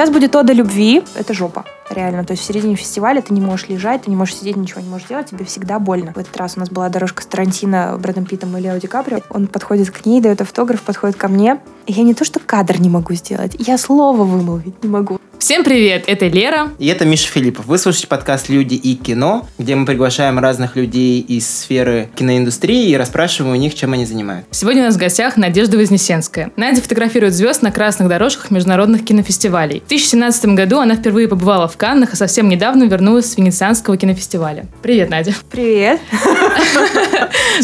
Сейчас будет Ода любви. Это жопа. Реально. То есть в середине фестиваля ты не можешь лежать, ты не можешь сидеть, ничего не можешь делать, тебе всегда больно. В этот раз у нас была дорожка с Тарантино, Брэдом Питтом и Лео Ди Каприо. Он подходит к ней, дает автограф, подходит ко мне. Я не то, что кадр не могу сделать, я слово вымолвить не могу. Всем привет, это Лера. И это Миша Филиппов. Вы слушаете подкаст «Люди и кино», где мы приглашаем разных людей из сферы киноиндустрии и расспрашиваем у них, чем они занимаются. Сегодня у нас в гостях Надежда Вознесенская. Надя фотографирует звезд на красных дорожках международных кинофестивалей. В 2017 году она впервые побывала в Каннах, а совсем недавно вернулась с Венецианского кинофестиваля. Привет, Надя. Привет.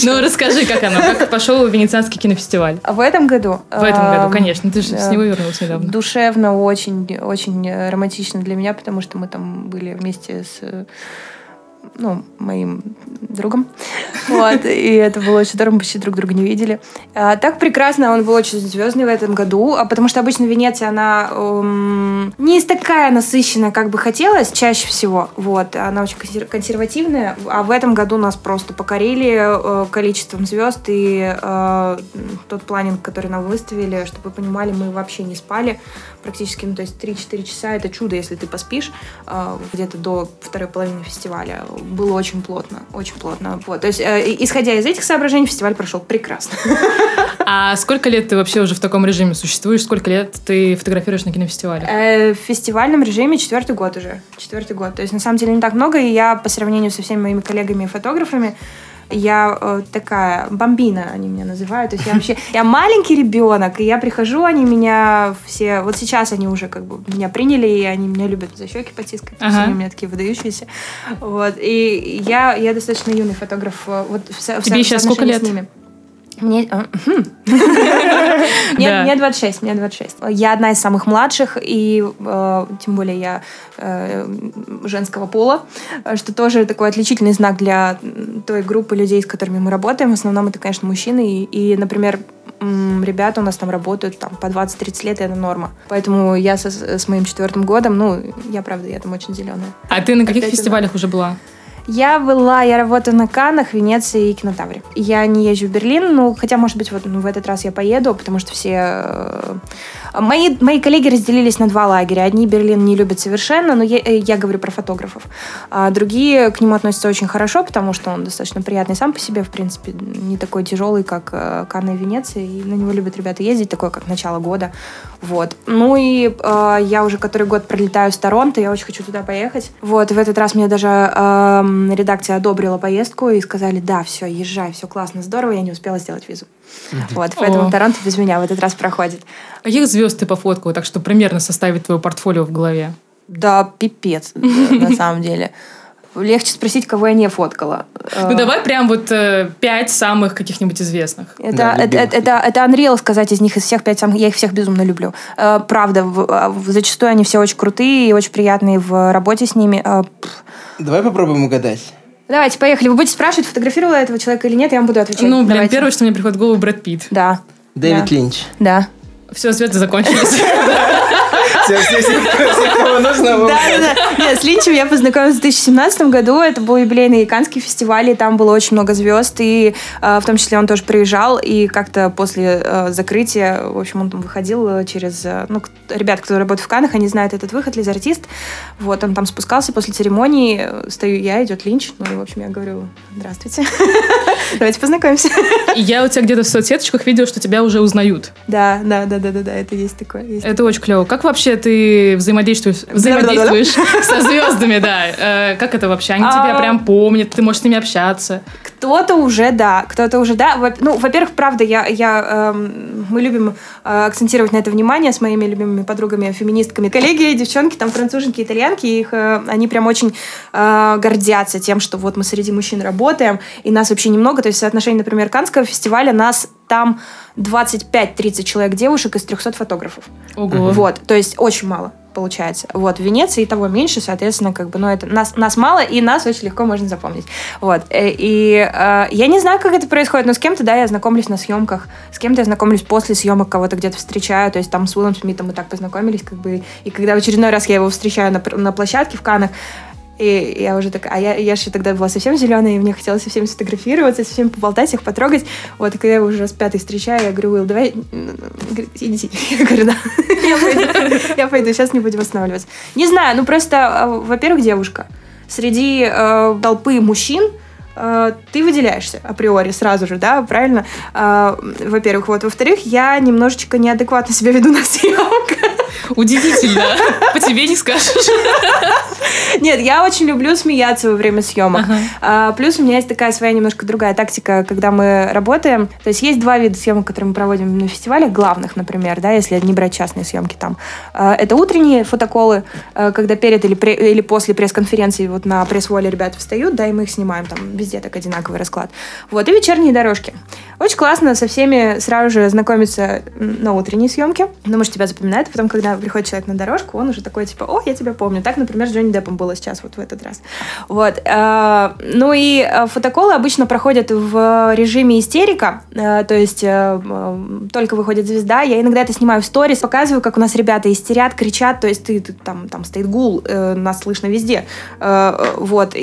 Ну, расскажи, как оно, как пошел Венецианский кинофестиваль? В этом году? В этом году, конечно, ты же с него вернулась недавно. Душевно, очень, очень романтично для меня, потому что мы там были вместе с ну, моим другом. Вот, и это было очень здорово, мы почти друг друга не видели. А, так прекрасно, он был очень звездный в этом году, а потому что обычно Венеция, она эм, не такая насыщенная, как бы хотелось, чаще всего. Вот, она очень консервативная, а в этом году нас просто покорили э, количеством звезд и э, тот планинг, который нам выставили, чтобы вы понимали, мы вообще не спали практически, ну, то есть 3-4 часа это чудо, если ты поспишь э, где-то до второй половины фестиваля было очень плотно, очень плотно. Вот. То есть, э, исходя из этих соображений, фестиваль прошел прекрасно. А сколько лет ты вообще уже в таком режиме существуешь? Сколько лет ты фотографируешь на кинофестивале? Э, в фестивальном режиме четвертый год уже. Четвертый год. То есть, на самом деле, не так много, и я по сравнению со всеми моими коллегами-фотографами я э, такая бомбина, они меня называют. То есть я вообще, я маленький ребенок, и я прихожу, они меня все, вот сейчас они уже как бы меня приняли, и они меня любят за щеки потискать, ага. они у меня такие выдающиеся. Вот, и я, я достаточно юный фотограф. Э, вот в, Тебе в сейчас сколько лет? С ними. Мне... А, мне, мне 26, мне 26. Я одна из самых младших, и э, тем более я э, женского пола, что тоже такой отличительный знак для той группы людей, с которыми мы работаем. В основном это, конечно, мужчины. И, и например, ребята у нас там работают там, по 20-30 лет, и это норма. Поэтому я со, с моим четвертым годом, ну, я правда, я там очень зеленая. А ты на каких фестивалях уже была? Я была, я работаю на Канах, Венеции и Кинотавре. Я не езжу в Берлин, ну, хотя, может быть, вот ну, в этот раз я поеду, потому что все э, Мои, мои коллеги разделились на два лагеря. Одни Берлин не любят совершенно, но я, э, я говорю про фотографов. А другие к нему относятся очень хорошо, потому что он достаточно приятный сам по себе, в принципе, не такой тяжелый, как э, Канна и Венеция, и на него любят ребята ездить, такое, как начало года. Вот. Ну и э, я уже который год пролетаю с Торонто, я очень хочу туда поехать. Вот, в этот раз мне даже э, редакция одобрила поездку и сказали, да, все, езжай, все классно, здорово, я не успела сделать визу. Вот, поэтому О. Торонто без меня в этот раз проходит. Каких звезд ты пофоткала, так что примерно составить твое портфолио в голове? Да, пипец, на самом деле. Легче спросить, кого я не фоткала. Ну, давай прям вот э, пять самых каких-нибудь известных. Это, да, это, это, это, это Unreal сказать из них, из всех пять самых. Я их всех безумно люблю. Э, правда, в, а, в, зачастую они все очень крутые и очень приятные в работе с ними. Э, давай попробуем угадать. Давайте, поехали. Вы будете спрашивать, фотографировала этого человека или нет, я вам буду отвечать. Ну, блин, Давайте. первое, что мне приходит в голову, Брэд Питт. Да. Дэвид да. Линч. Да. Все, звезды закончились. Нет, с Линчем я познакомилась в 2017 году. Это был юбилейный Каннский фестиваль, и там было очень много звезд, и э, в том числе он тоже приезжал, и как-то после э, закрытия, в общем, он там выходил э, через... Ну, ребят, кто работает в Каннах, они знают этот выход, Лиз Артист. Вот, он там спускался после церемонии, стою я, идет Линч, ну, и, в общем, я говорю, здравствуйте, давайте познакомимся. Я у тебя где-то в соцсеточках видела, что тебя уже узнают. Да, да, да, да, да, да, это есть такое. Это очень клево. Как вообще ты взаимодействуешь, взаимодействуешь со звездами, да. Э, как это вообще? Они тебя а, прям помнят, ты можешь с ними общаться. Кто-то уже, да, кто-то уже, да. Ну, во-первых, правда, я, я, эм, мы любим э, акцентировать на это внимание с моими любимыми подругами, феминистками. Коллеги, девчонки, там француженки, итальянки, их, э, они прям очень гордятся тем, что вот мы среди мужчин работаем, и нас вообще немного. То есть соотношение, например, Канского фестиваля нас там 25-30 человек девушек из 300 фотографов. Ого. Вот, то есть очень мало получается. Вот, в Венеции того меньше, соответственно, как бы, ну, это нас, нас мало, и нас очень легко можно запомнить. Вот, э, и э, я не знаю, как это происходит, но с кем-то, да, я знакомлюсь на съемках, с кем-то я знакомлюсь после съемок, кого-то где-то встречаю, то есть там с Уиллом Смитом мы так познакомились, как бы, и когда в очередной раз я его встречаю на, на площадке в Канах, И я уже такая, а я, я же тогда была совсем зеленая, и мне хотелось со всеми сфотографироваться, со всеми поболтать, их потрогать. Вот, когда я уже раз пятый встречаю, я говорю, Уилл, давай, идите. Я говорю, да, я пойду, я пойду, сейчас не будем останавливаться. Не знаю, ну просто, а, во-первых, девушка. Среди э, толпы мужчин э, ты выделяешься априори сразу же, да, правильно? Э, во-первых, вот. Во-вторых, я немножечко неадекватно себя веду на съемках. Удивительно. По тебе не скажешь. Нет, я очень люблю смеяться во время съемок. Ага. А, плюс у меня есть такая своя немножко другая тактика, когда мы работаем. То есть есть два вида съемок, которые мы проводим на фестивалях, главных, например, да, если не брать частные съемки там. А, это утренние фотоколы, а, когда перед или, пре- или после пресс-конференции вот на пресс-воле ребята встают, да, и мы их снимаем, там везде так одинаковый расклад. Вот, и вечерние дорожки. Очень классно со всеми сразу же знакомиться на утренней съемке, потому что тебя запоминают, потом, когда приходит человек на дорожку, он уже такой, типа, о, я тебя помню. Так, например, с Джонни Деппом было сейчас вот в этот раз. Вот. э, Ну и э, фотоколы обычно проходят в режиме истерика, э, то есть только выходит звезда, я иногда это снимаю в сторис, показываю, как у нас ребята истерят, кричат, то есть ты, ты- там, там стоит гул, нас слышно везде. Вот. И,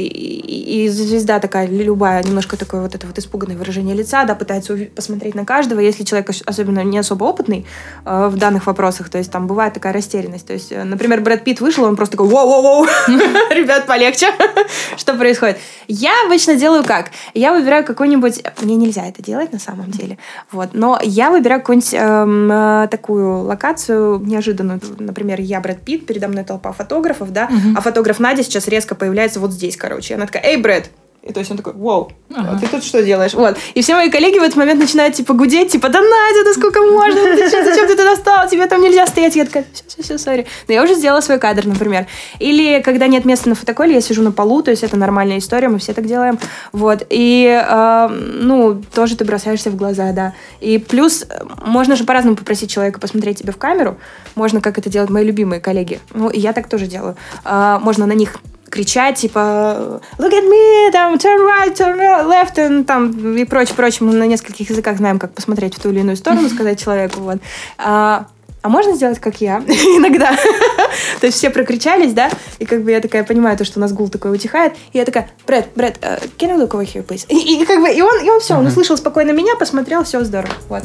и- звезда такая любая, немножко такое вот это вот испуганное выражение лица, да, пытается посмотреть на каждого, если человек ос- особенно не особо опытный в данных вопросах, то есть там бывает такая растерянность. То есть, э, например, Брэд Питт вышел, он просто такой, воу-воу-воу, ребят, полегче, что происходит. Я обычно делаю как? Я выбираю какой-нибудь... Мне нельзя это делать на самом деле, вот, но я выбираю какую-нибудь эм, э, такую локацию неожиданную. Например, я Брэд Питт, передо мной толпа фотографов, да, а фотограф Надя сейчас резко появляется вот здесь, короче. И она такая, эй, Брэд, и то есть он такой, вау, Ага. а ты тут что делаешь? Вот. И все мои коллеги в этот момент начинают типа гудеть, типа, да Надя, да сколько можно? Ты чё, зачем ты туда стала? Тебе там нельзя стоять. Я такая, все, все, все, сори. Но я уже сделала свой кадр, например. Или когда нет места на фотоколе, я сижу на полу, то есть это нормальная история, мы все так делаем. Вот. И, э, ну, тоже ты бросаешься в глаза, да. И плюс э, можно же по-разному попросить человека посмотреть тебе в камеру. Можно, как это делают мои любимые коллеги. Ну, и я так тоже делаю. А, можно на них кричать, типа look at me, там, turn right, turn left, and, там, и прочее, прочее. Мы на нескольких языках знаем, как посмотреть в ту или иную сторону, сказать человеку, вот. А, а можно сделать, как я? Иногда. То есть все прокричались, да, и как бы я такая понимаю, то, что у нас гул такой утихает, и я такая, Брэд, Брэд, э, can you look over here, please? И, и как бы, и он, и он все, он услышал спокойно меня, посмотрел, все здорово, вот.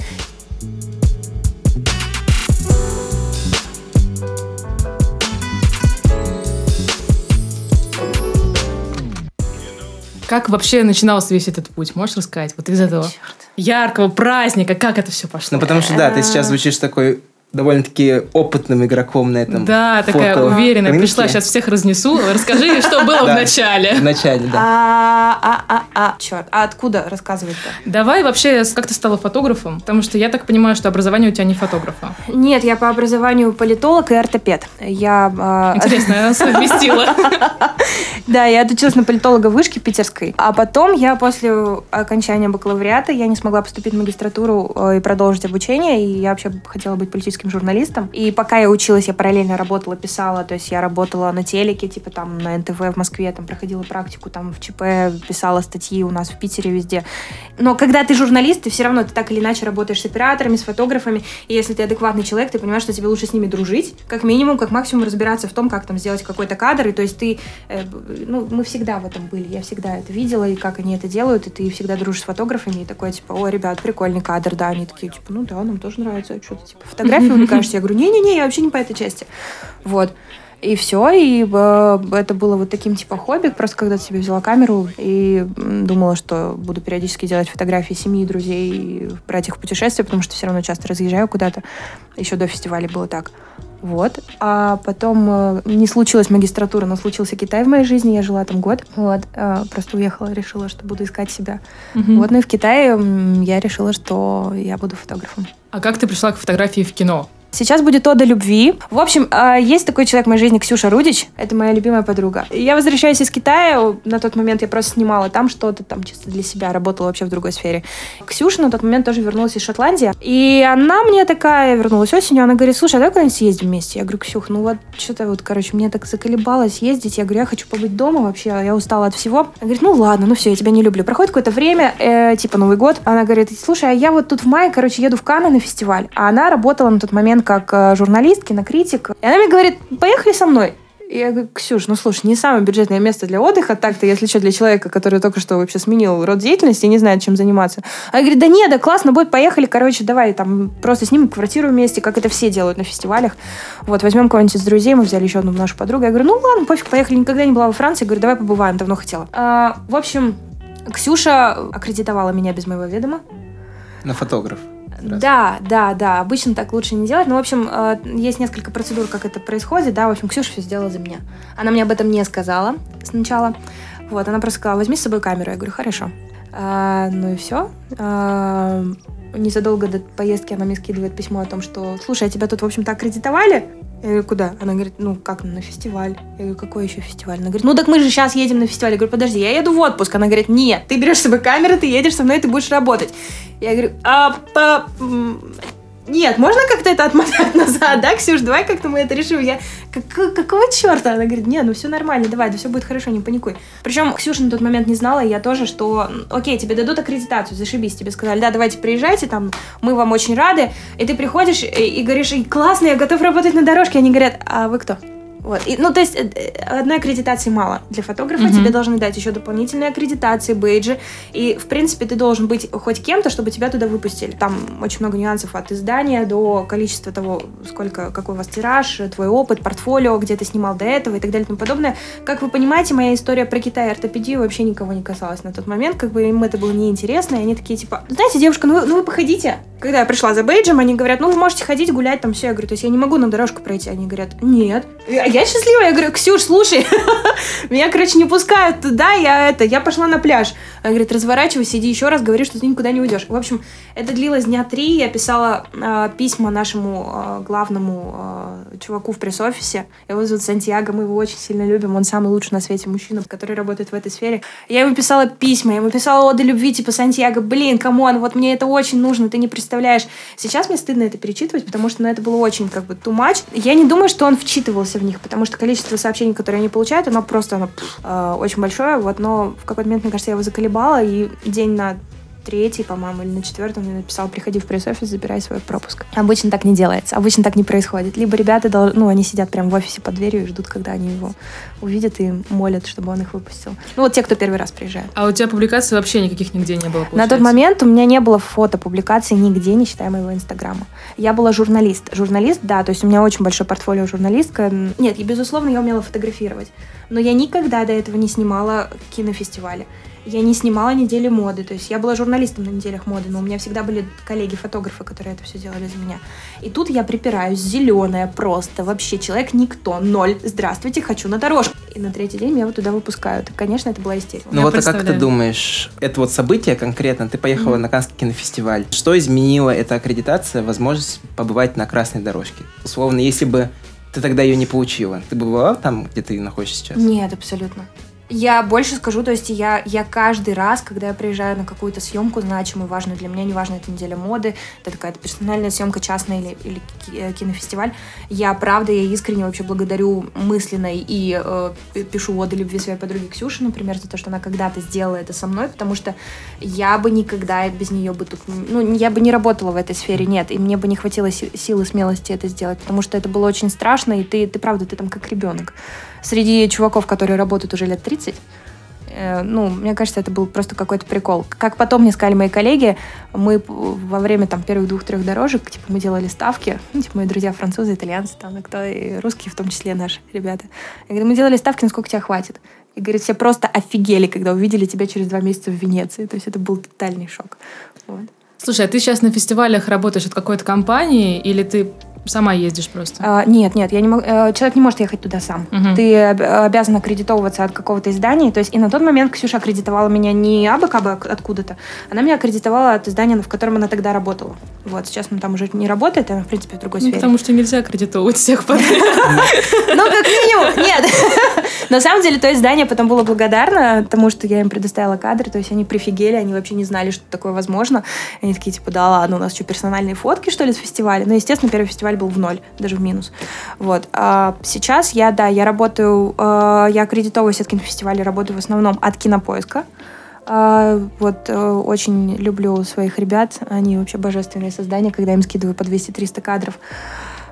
Как вообще начинался весь этот путь? Можешь рассказать? Вот из этого яркого праздника, как это все пошло? Ну, потому что, да, ты сейчас звучишь такой довольно-таки опытным игроком на этом Да, такая фото уверенная. рынке. Пришла, сейчас всех разнесу. Расскажи, что было в начале. В начале, да. А, а, а, а, черт, а откуда рассказывать-то? Давай вообще, как ты стала фотографом? Потому что я так понимаю, что образование у тебя не фотографа. Нет, я по образованию политолог и ортопед. Я, а, Интересно, я совместила. да, я отучилась на политолога в вышке питерской, а потом я после окончания бакалавриата я не смогла поступить в магистратуру э, и продолжить обучение, и я вообще хотела быть политическим журналистом. И пока я училась, я параллельно работала, писала, то есть я работала на телеке, типа там на НТВ в Москве, там проходила практику, там в ЧП писала статьи у нас в Питере везде. Но когда ты журналист, ты все равно ты так или иначе работаешь с операторами, с фотографами, и если ты адекватный человек, ты понимаешь, что тебе лучше с ними дружить, как минимум, как максимум разбираться в том, как там сделать какой-то кадр, и то есть ты, э, ну, мы всегда в этом были, я всегда это видела, и как они это делают, и ты всегда дружишь с фотографами, и такой, типа, о, ребят, прикольный кадр, да, они такие, типа, ну да, нам тоже нравится, а что-то, типа, фотографии увлекаешься, я говорю, не-не-не, я вообще не по этой части, вот. И все, и э, это было вот таким типа хобби. Просто когда себе взяла камеру и думала, что буду периодически делать фотографии семьи, друзей, и брать их в путешествия, потому что все равно часто разъезжаю куда-то. Еще до фестиваля было так. Вот. А потом э, не случилась магистратура, но случился Китай в моей жизни. Я жила там год. Вот. Э, Просто уехала, решила, что буду искать себя. Мгм. Вот. Ну и в Китае я решила, что я буду фотографом. А как ты пришла к фотографии в кино? Сейчас будет ода любви. В общем, а, есть такой человек в моей жизни, Ксюша Рудич. Это моя любимая подруга. Я возвращаюсь из Китая. На тот момент я просто снимала там что-то, там чисто для себя. Работала вообще в другой сфере. Ксюша на тот момент тоже вернулась из Шотландии. И она мне такая, вернулась осенью, она говорит, слушай, а давай куда-нибудь съездим вместе? Я говорю, Ксюх, ну вот что-то вот, короче, мне так заколебалось ездить. Я говорю, я хочу побыть дома вообще, я устала от всего. Она говорит, ну ладно, ну все, я тебя не люблю. Проходит какое-то время, э, типа Новый год. Она говорит, слушай, а я вот тут в мае, короче, еду в Канны на фестиваль. А она работала на тот момент как э, журналист, кинокритик. И она мне говорит, поехали со мной. Я говорю, Ксюш, ну слушай, не самое бюджетное место для отдыха, так-то, если что, для человека, который только что вообще сменил род деятельности и не знает, чем заниматься. А я говорю, да нет, да классно будет, поехали, короче, давай там просто снимем квартиру вместе, как это все делают на фестивалях. Вот, возьмем кого-нибудь из друзей, мы взяли еще одну нашу подругу. Я говорю, ну ладно, пофиг, поехали, никогда не была во Франции. Я говорю, давай побываем, давно хотела. А, в общем, Ксюша аккредитовала меня без моего ведома. На фотограф. Сразу. Да, да, да. Обычно так лучше не делать. Но, в общем, э, есть несколько процедур, как это происходит. Да, в общем, Ксюша все сделала за меня. Она мне об этом не сказала сначала. Вот, она просто сказала, возьми с собой камеру. Я говорю, хорошо. А, ну и все. А, незадолго до поездки она мне скидывает письмо о том, что, слушай, а тебя тут, в общем-то, аккредитовали? Я говорю, куда? Она говорит, ну, как, на фестиваль. Я говорю, какой еще фестиваль? Она говорит, ну, так мы же сейчас едем на фестиваль. Я говорю, подожди, я еду в отпуск. Она говорит, нет, ты берешь с собой камеру, ты едешь со мной, ты будешь работать. Я говорю, а, нет, можно как-то это отмотать назад, да, Ксюш, давай как-то мы это решим. Я, как, какого черта? Она говорит, нет, ну все нормально, давай, да все будет хорошо, не паникуй. Причем Ксюша на тот момент не знала, я тоже, что, окей, тебе дадут аккредитацию, зашибись, тебе сказали, да, давайте приезжайте, там, мы вам очень рады, и ты приходишь и, и говоришь, классно, я готов работать на дорожке, они говорят, а вы кто? Вот. И, ну, то есть э, одной аккредитации мало для фотографа. Mm-hmm. Тебе должны дать еще дополнительные аккредитации, бейджи. И, в принципе, ты должен быть хоть кем-то, чтобы тебя туда выпустили. Там очень много нюансов от издания до количества того, сколько, какой у вас тираж, твой опыт, портфолио, где ты снимал до этого и так далее и тому подобное. Как вы понимаете, моя история про Китай и ортопедию вообще никого не касалась на тот момент. Как бы им это было неинтересно. И они такие, типа, знаете, девушка, ну вы, ну вы походите. Когда я пришла за бейджем, они говорят, ну вы можете ходить, гулять, там все. Я говорю, то есть я не могу на дорожку пройти. Они говорят, нет. Я я счастливая. Я говорю, Ксюш, слушай, меня, короче, не пускают туда, я это, я пошла на пляж. Она говорит, разворачивайся, иди еще раз, говори, что ты никуда не уйдешь. В общем, это длилось дня три, я писала э, письма нашему э, главному э, чуваку в пресс-офисе. Его зовут Сантьяго, мы его очень сильно любим, он самый лучший на свете мужчина, который работает в этой сфере. Я ему писала письма, я ему писала оды любви, типа, Сантьяго, блин, come on, вот мне это очень нужно, ты не представляешь. Сейчас мне стыдно это перечитывать, потому что, ну, это было очень, как бы, too much. Я не думаю, что он вчитывался в них, потому что количество сообщений, которые они получают, оно просто оно, э, очень большое, вот, но в какой-то момент, мне кажется, я его заколебала, и день на третий, по-моему, или на четвертом мне написал, приходи в пресс-офис, забирай свой пропуск. Обычно так не делается, обычно так не происходит. Либо ребята, ну, они сидят прямо в офисе под дверью и ждут, когда они его увидят и молят, чтобы он их выпустил. Ну, вот те, кто первый раз приезжает. А у тебя публикаций вообще никаких нигде не было, На тот получается? момент у меня не было фото публикаций нигде, не считая моего инстаграма. Я была журналист. Журналист, да, то есть у меня очень большое портфолио журналистка. Нет, и безусловно, я умела фотографировать. Но я никогда до этого не снимала кинофестивали. Я не снимала недели моды. То есть я была журналистом на неделях моды, но у меня всегда были коллеги-фотографы, которые это все делали за меня. И тут я припираюсь, зеленая просто, вообще человек никто, ноль. Здравствуйте, хочу на дорожку. И на третий день меня вот туда выпускают. И, конечно, это была истерика. Ну Я вот а как ты думаешь, это вот событие конкретно, ты поехала Мгм. на Каннский кинофестиваль, что изменила эта аккредитация, возможность побывать на красной дорожке? Условно, если бы ты тогда ее не получила, ты бы была там, где ты находишься сейчас? Нет, абсолютно. Я больше скажу, то есть я, я каждый раз, когда я приезжаю на какую-то съемку значимую, важную для меня, неважно, это неделя моды, это какая-то персональная съемка частная или, или э, кинофестиваль, я правда, я искренне вообще благодарю мысленно и э, пишу оды любви своей подруге Ксюше, например, за то, что она когда-то сделала это со мной, потому что я бы никогда без нее бы тут, ну, я бы не работала в этой сфере, нет, и мне бы не хватило си- силы, смелости это сделать, потому что это было очень страшно, и ты, ты правда, ты там как ребенок. Среди чуваков, которые работают уже лет 30, э, ну, мне кажется, это был просто какой-то прикол. Как потом мне сказали мои коллеги, мы во время там первых двух-трех дорожек, типа, мы делали ставки, ну, типа, мои друзья французы, итальянцы, там, и кто, и русские, в том числе наши ребята. Я говорю, мы делали ставки, насколько тебя хватит. И, говорит, все просто офигели, когда увидели тебя через два месяца в Венеции. То есть это был тотальный шок. Вот. Слушай, а ты сейчас на фестивалях работаешь от какой-то компании или ты сама ездишь просто? А, нет, нет, я не могу, э, человек не может ехать туда сам. Мгм. Ты об- обязан аккредитовываться от какого-то издания. То есть и на тот момент Ксюша аккредитовала меня не абы-кабы от- откуда-то, она меня аккредитовала от издания, в котором она тогда работала. Вот, сейчас она там уже не работает, она, в принципе, в другой Ну, сфере. потому что нельзя аккредитовывать всех подряд. Ну, как минимум, нет. На самом деле, то издание потом было благодарно тому, что я им предоставила кадры, то есть они прифигели, они вообще не знали, что такое возможно. Они такие, типа, да ладно, у нас что, персональные фотки, что ли, с фестиваля? Ну, естественно, первый фестиваль был в ноль, даже в минус. Вот. А сейчас я, да, я работаю, э, я аккредитовываюсь от кинофестиваля, работаю в основном от кинопоиска. А, Вот э, очень люблю своих ребят, они вообще божественные создания, когда им скидываю по 200-300 кадров.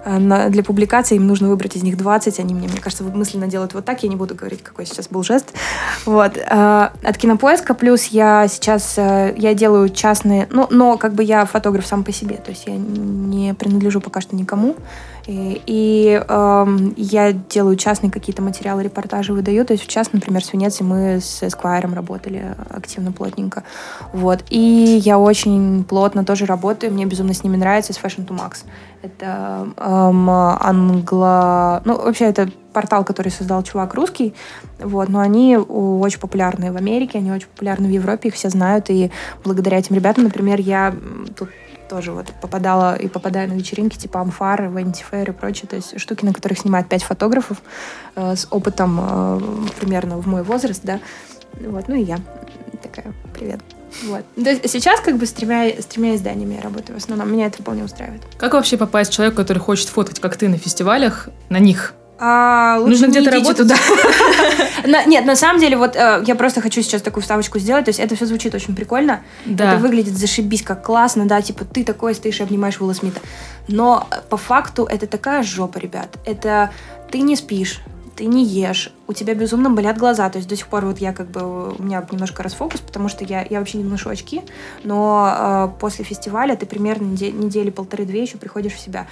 Э, для публикации им нужно выбрать из них 20. Они мне, мне кажется, мысленно делают вот так. Я не буду говорить, какой сейчас был жест. Вот. Э, От Кинопоиска плюс я сейчас э, я делаю частные, ну, но как бы я фотограф сам по себе, то есть я не принадлежу пока что никому. И, эм, я делаю частные какие-то материалы, репортажи выдаю. То есть, в частности, например, с Венеции мы с Esquire работали активно, плотненько. Вот. И я очень плотно тоже работаю. Мне безумно с ними нравится, с Fashion to Max. Это эм, англо... Ну, вообще, это портал, который создал чувак русский, вот, но они очень популярны в Америке, они очень популярны в Европе, их все знают, и благодаря этим ребятам, например, я тут тоже вот попадала и попадаю на вечеринки типа Амфар, Vanity Fair и прочее, то есть штуки, на которых снимают пять фотографов э, с опытом э, примерно в мой возраст, да, вот, ну и я такая, привет. Вот. Сейчас как бы с тремя, с тремя изданиями я работаю в основном, меня это вполне устраивает. Как вообще попасть человеку, который хочет фоткать, как ты, на фестивалях, на них? А, лучше Нужно не где-то работать? туда. На- Нет, на самом деле, вот э, я просто хочу сейчас такую вставочку сделать. То есть это все звучит очень прикольно. Да. Это выглядит зашибись, как классно, да, типа ты такой стоишь и обнимаешь Уилла Смита. Но э, по факту это такая жопа, ребят. Это ты не спишь, ты не ешь, у тебя безумно болят глаза. То есть до сих пор вот я как бы, у меня немножко расфокус, потому что я, я вообще не ношу очки, но э, после фестиваля ты примерно неде- недели полторы-две еще приходишь в себя.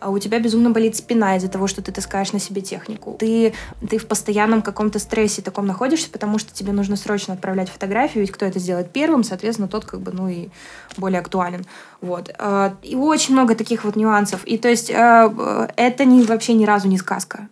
А у тебя безумно болит спина из-за того, что ты таскаешь на себе технику. Ты, ты в постоянном каком-то стрессе таком находишься, потому что тебе нужно срочно отправлять фотографию, ведь кто это сделает первым, соответственно, тот как бы, ну и более актуален. Вот. А, И очень много таких вот нюансов. И то есть э, это не, вообще ни разу не сказка.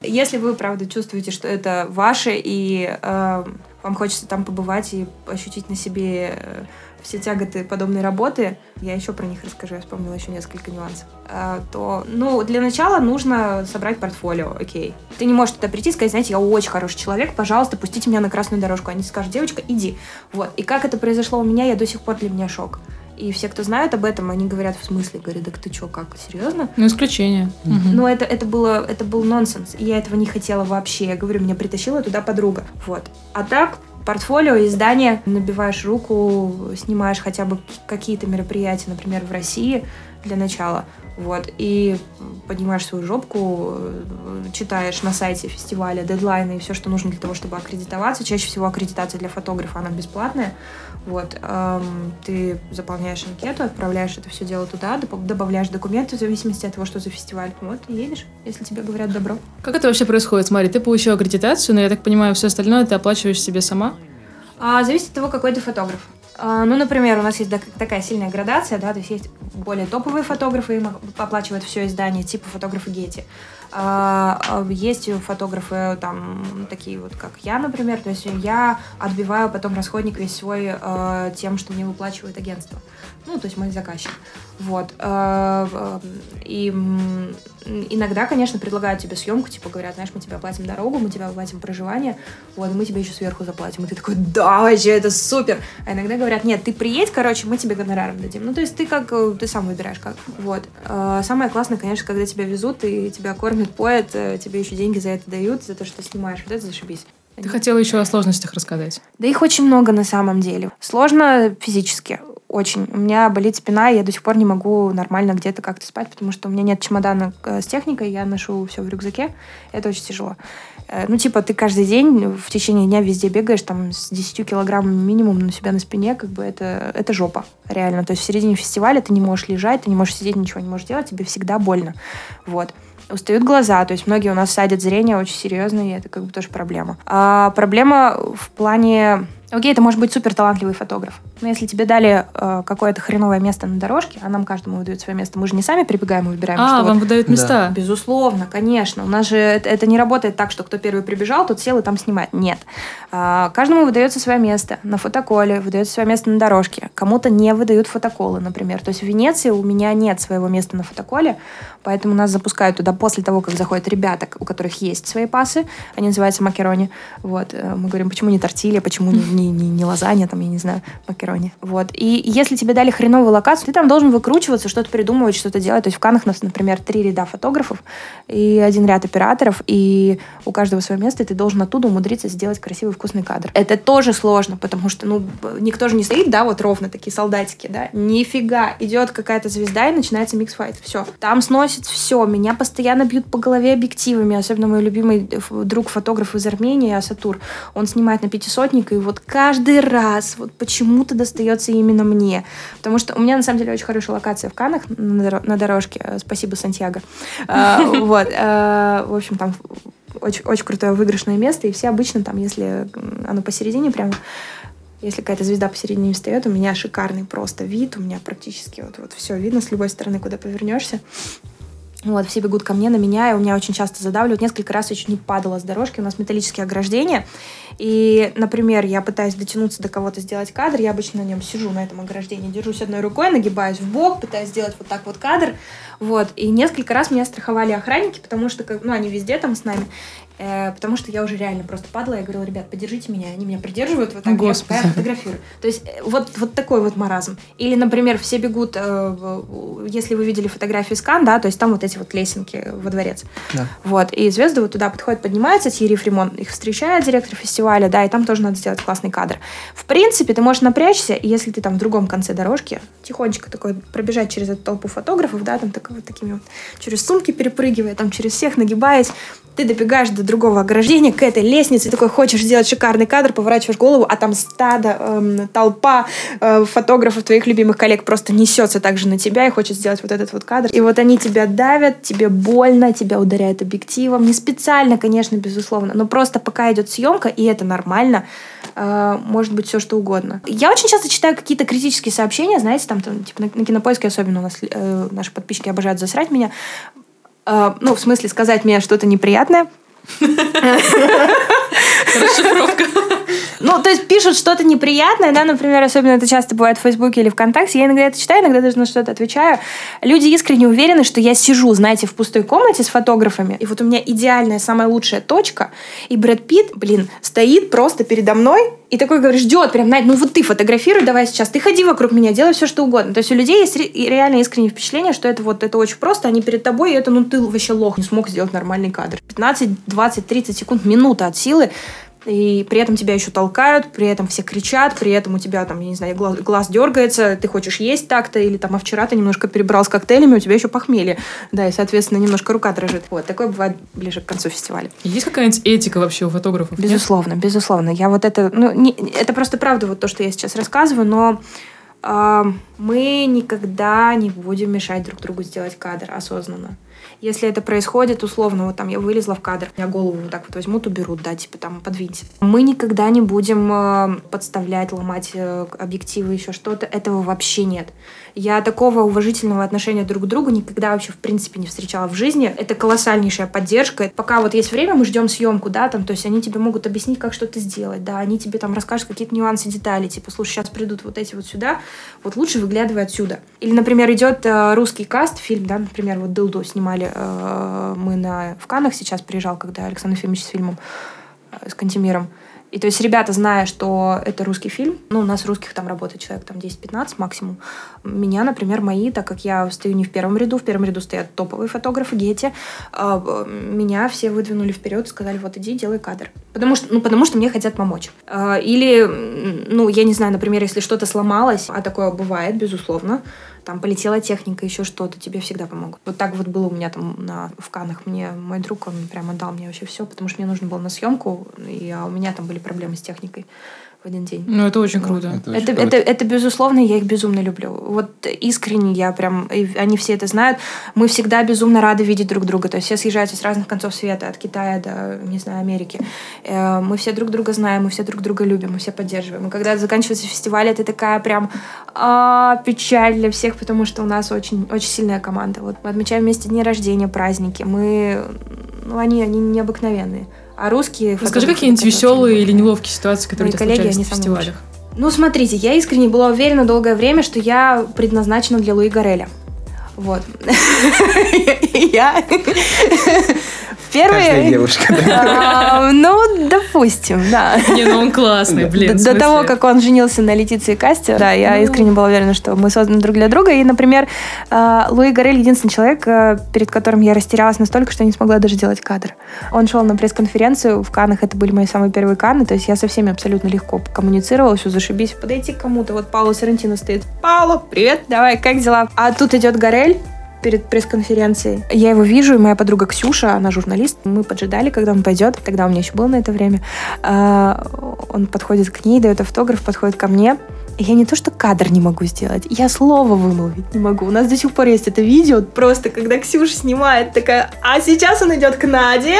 Если вы, правда, чувствуете, что это ваше, и э, вам хочется там побывать и ощутить на себе э, все тяготы подобной работы, я еще про них расскажу, я вспомнила еще несколько нюансов, э, то, ну, для начала нужно собрать портфолио, окей. Ты не можешь туда прийти и сказать, знаете, я очень хороший человек, пожалуйста, пустите меня на красную дорожку. Они скажут, девочка, иди. Вот. И как это произошло у меня, я до сих пор для меня шок. И все, кто знают об этом, они говорят в смысле, говорят, так ты что, как, серьезно? Ну, исключение. Мгм. Но это, это, было, это был нонсенс. И я этого не хотела вообще. Я говорю, меня притащила туда подруга. Вот. А так, портфолио, издание, набиваешь руку, снимаешь хотя бы какие-то мероприятия, например, в России для начала. Вот, и поднимаешь свою жопку, читаешь на сайте фестиваля дедлайны и все, что нужно для того, чтобы аккредитоваться. Чаще всего аккредитация для фотографа, она бесплатная. Вот, эм, ты заполняешь анкету, отправляешь это все дело туда, добавляешь документы в зависимости от того, что за фестиваль. Вот, и едешь, если тебе говорят добро. Как это вообще происходит? Смотри, ты получила аккредитацию, но я так понимаю, все остальное ты оплачиваешь себе сама? А, зависит от того, какой ты фотограф. А, ну, например, у нас есть так- такая сильная градация, да, то есть есть более топовые фотографы, им оплачивают все издание, типа фотографы Гетти. А, а, есть фотографы там такие вот, как я, например, то есть я отбиваю потом расходник весь свой э, тем, что мне выплачивает агентство. Ну, то есть мой заказчик. Вот. Э, э, И иногда, конечно, предлагают тебе съемку, типа говорят, знаешь, мы тебе оплатим дорогу, мы тебе оплатим проживание, вот, мы тебе еще сверху заплатим. И ты такой, да, вообще, это супер. А иногда говорят, нет, ты приедь, короче, мы тебе гонораром дадим. Ну, то есть ты как, э, ты сам выбираешь как. Вот. Самое классное, конечно, когда тебя везут, и тебя кормят, поят, тебе еще деньги за это дают, за то, что снимаешь. Вот это зашибись. Ты хотела еще о сложностях рассказать. Да их очень много на самом деле. Сложно физически. Очень. У меня болит спина, и я до сих пор не могу нормально где-то как-то спать, потому что у меня нет чемодана э, с техникой, я ношу все в рюкзаке. Это очень тяжело. Э, Ну, типа, ты каждый день в течение дня везде бегаешь, там, с 10 килограммами минимум на себя на спине, как бы это, это жопа, реально. То есть в середине фестиваля ты не можешь лежать, ты не можешь сидеть, ничего не можешь делать, тебе всегда больно. Вот. Устают глаза, то есть многие у нас садят зрение очень серьезно, и это как бы тоже проблема. А проблема в плане... Окей, это может быть супер талантливый фотограф, но если тебе дали э, какое-то хреновое место на дорожке, а нам каждому выдают свое место, мы же не сами прибегаем и выбираем, А, что вот вам выдают Да. места? Безусловно, конечно. У нас же это, это не работает так, что кто первый прибежал, тот сел и там снимает. Нет. А, каждому выдается свое место на фотоколе, выдается свое место на дорожке. Кому-то не выдают фотоколы, например. То есть в Венеции у меня нет своего места на фотоколе, поэтому нас запускают туда после того, как заходят ребята, у которых есть свои пасы. Они называются макарони. Вот. э, Мы говорим, почему не тортилья, почему не, не, не- не лазанья, там, я не знаю, макарони. Перроне. Вот. И если тебе дали хреновую локацию, ты там должен выкручиваться, что-то придумывать, что-то делать. То есть в Канах у нас, например, три ряда фотографов и один ряд операторов, и у каждого свое место, и ты должен оттуда умудриться сделать красивый вкусный кадр. Это тоже сложно, потому что, ну, никто же не стоит, да, вот ровно такие солдатики, да. Нифига. Идет какая-то звезда, и начинается mix fight. Все. Там сносит все. Меня постоянно бьют по голове объективами, особенно мой любимый друг фотограф из Армении, Асатур. Он снимает на пятисотник, и вот каждый раз вот почему-то достается именно мне. Потому что у меня, на самом деле, очень хорошая локация в Каннах на дорожке. Спасибо, Сантьяго. А, вот. А, в общем, там очень, очень крутое выигрышное место, и все обычно там, если оно посередине прямо, если какая-то звезда посередине встает, у меня шикарный просто вид, у меня практически вот, вот все видно с любой стороны, куда повернешься. Вот, все бегут ко мне, на меня, и у меня очень часто задавливают. Несколько раз я чуть не падала с дорожки. У нас металлические ограждения. И, например, я пытаюсь дотянуться до кого-то, сделать кадр. Я обычно на нем сижу, на этом ограждении, держусь одной рукой, нагибаюсь в бок, пытаюсь сделать вот так вот кадр. Вот. И несколько раз меня страховали охранники, потому что, ну, они везде там с нами. Э, потому что я уже реально просто падала. Я говорила, ребят, поддержите меня. Они меня придерживают, вот так Господи. я фотографирую. То есть э, вот, вот такой вот маразм. Или, например, все бегут, э, если вы видели фотографию Скан, да, то есть там вот эти вот лесенки во дворец. Да. Вот. И звезды вот туда подходят, поднимаются, Тьерри Фримон их встречает, директор фестиваля, да, и там тоже надо сделать классный кадр. В принципе, ты можешь напрячься, и если ты там в другом конце дорожки, тихонечко такой пробежать через эту толпу фотографов, да, там так, вот такими вот, через сумки перепрыгивая, там через всех нагибаясь, ты добегаешь до другого ограждения, к этой лестнице, такой хочешь сделать шикарный кадр, поворачиваешь голову, а там стадо, эм, толпа э, фотографов твоих любимых коллег просто несется также на тебя и хочет сделать вот этот вот кадр. И вот они тебя давят, тебе больно, тебя ударяют объективом. Не специально, конечно, безусловно, но просто пока идет съемка, и это нормально, э, может быть все что угодно. Я очень часто читаю какие-то критические сообщения, знаете, там, там типа на, на кинопоиске особенно у нас э, наши подписчики обожают засрать меня. Э, ну, в смысле, сказать мне что-то неприятное. Расшифровка. Ну, то есть пишут что-то неприятное, да, например, особенно это часто бывает в Фейсбуке или ВКонтакте. Я иногда это читаю, иногда даже на что-то отвечаю. Люди искренне уверены, что я сижу, знаете, в пустой комнате с фотографами, и вот у меня идеальная, самая лучшая точка, и Брэд Питт, блин, стоит просто передо мной, и такой говорит, ждет, прям, Надь, ну вот ты фотографируй давай сейчас, ты ходи вокруг меня, делай все, что угодно. То есть у людей есть реально искреннее впечатление, что это вот, это очень просто, они перед тобой, и это, ну ты вообще лох, не смог сделать нормальный кадр. 15, 20, 30 секунд, минута от силы, и при этом тебя еще толкают, при этом все кричат, при этом у тебя там, я не знаю, глаз, глаз дергается, ты хочешь есть так-то, или там, а вчера ты немножко перебрал с коктейлями, у тебя еще похмелье. Да, и, соответственно, немножко рука дрожит. Вот, такое бывает ближе к концу фестиваля. Есть какая-нибудь этика вообще у фотографов? Безусловно, нет? безусловно. Я вот это, ну, не, это просто правда вот то, что я сейчас рассказываю, но э, мы никогда не будем мешать друг другу сделать кадр осознанно. Если это происходит, условно, вот там я вылезла в кадр, меня голову вот так вот возьмут, уберут, да, типа там подвиньте. Мы никогда не будем э, подставлять, ломать э, объективы, еще что-то. Этого вообще нет. Я такого уважительного отношения друг к другу никогда вообще в принципе не встречала в жизни. Это колоссальнейшая поддержка. Пока вот есть время, мы ждем съемку, да, там, то есть они тебе могут объяснить, как что-то сделать, да, они тебе там расскажут какие-то нюансы, детали, типа, слушай, сейчас придут вот эти вот сюда, вот лучше выглядывай отсюда. Или, например, идет э, русский каст, фильм, да, например, вот «Дылду» снимали э, мы на, в Канах сейчас приезжал, когда Александр Ефимович с фильмом, э, с Кантемиром. И то есть ребята, зная, что это русский фильм, ну, у нас русских там работает человек там 10-15 максимум, меня, например, мои, так как я стою не в первом ряду, в первом ряду стоят топовые фотографы, Гети, э, меня все выдвинули вперед и сказали, вот иди, делай кадр. Потому что, ну, потому что мне хотят помочь. Э, или, ну, я не знаю, например, если что-то сломалось, а такое бывает, безусловно, там полетела техника, еще что-то, тебе всегда помогут. Вот так вот было у меня там на, в Канах. Мне мой друг, он прямо дал мне вообще все, потому что мне нужно было на съемку, и а у меня там были проблемы с техникой в один день. Ну, это очень круто. Это, это, это, это, безусловно, я их безумно люблю. Вот искренне я прям, и они все это знают. Мы всегда безумно рады видеть друг друга. То есть все съезжаются с разных концов света, от Китая до, не знаю, Америки. Э, мы все друг друга знаем, мы все друг друга любим, мы все поддерживаем. И когда заканчивается фестиваль, это такая прям а, печаль для всех, потому что у нас очень, очень сильная команда. Вот мы отмечаем вместе дни рождения, праздники. Мы, ну, они, они необыкновенные. А русские... Расскажи какие-нибудь веселые или неловкие ситуации, которые Мои у тебя коллеги, случались на фестивалях. Ну, смотрите, я искренне была уверена долгое время, что я предназначена для Луи Гореля. Вот. Я первые... Каждая девушка. А, Ну, допустим, да. Не, ну он классный, блин. До того, как он женился на Летиции Касте, да, я Ну. искренне была уверена, что мы созданы друг для друга. И, например, э, Луи Горель единственный человек, э, перед которым я растерялась настолько, что не смогла даже делать кадр. Он шел на пресс-конференцию в Каннах, это были мои самые первые Канны, то есть я со всеми абсолютно легко коммуницировала, все зашибись, подойти к кому-то. Вот Пауло Сарантино стоит. Пауло, привет, давай, как дела? А тут идет Горель, перед пресс-конференцией. Я его вижу, и моя подруга Ксюша, она журналист, мы поджидали, когда он пойдет, тогда у меня еще было на это время. А, Он подходит к ней, дает автограф, подходит ко мне. Я не то, что кадр не могу сделать, я слово вымолвить не могу. У нас до сих пор есть это видео, просто когда Ксюша снимает, такая, а сейчас он идет к Наде,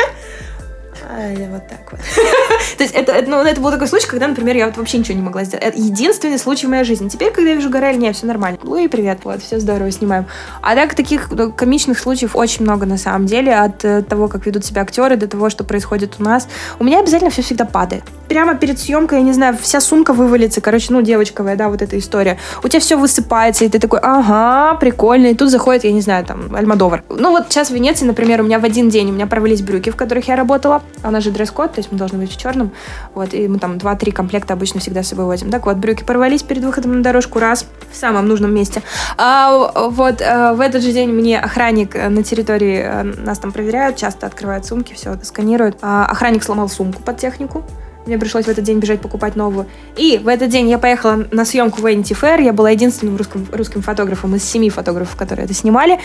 вот так вот. То есть это, это, ну, это был такой случай, когда, например, я вот вообще ничего не могла сделать. Это единственный случай в моей жизни. Теперь, когда я вижу Горель, не, все нормально. Луи, привет, вот, все здорово, снимаем. А так, таких ну, комичных случаев очень много на самом деле. От э, того, как ведут себя актеры, до того, что происходит у нас. У меня обязательно все всегда падает. Прямо перед съемкой, я не знаю, вся сумка вывалится. Короче, ну, девочковая, да, вот эта история. У тебя все высыпается, и ты такой, ага, прикольно. И тут заходит, я не знаю, там, Альмадовар. Ну, вот сейчас в Венеции, например, у меня в один день у меня порвались брюки, в которых я работала. А нас же дресс-код, то есть мы должны быть в черном. Вот, и мы там 2-3 комплекта обычно всегда с собой возим. Так вот, брюки порвались перед выходом на дорожку раз в самом нужном месте. А вот э, в этот же день мне охранник э, на территории э, нас там проверяют, часто открывают сумки, все сканируют. А охранник сломал сумку под технику. Мне пришлось в этот день бежать покупать новую. И в этот день я поехала на съемку Vanity Fair. Я была единственным русским, русским фотографом из семи фотографов, которые это снимали.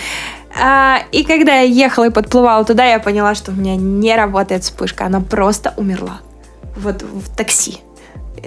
А, и когда я ехала и подплывала туда, я поняла, что у меня не работает вспышка. Она просто умерла. Вот в такси.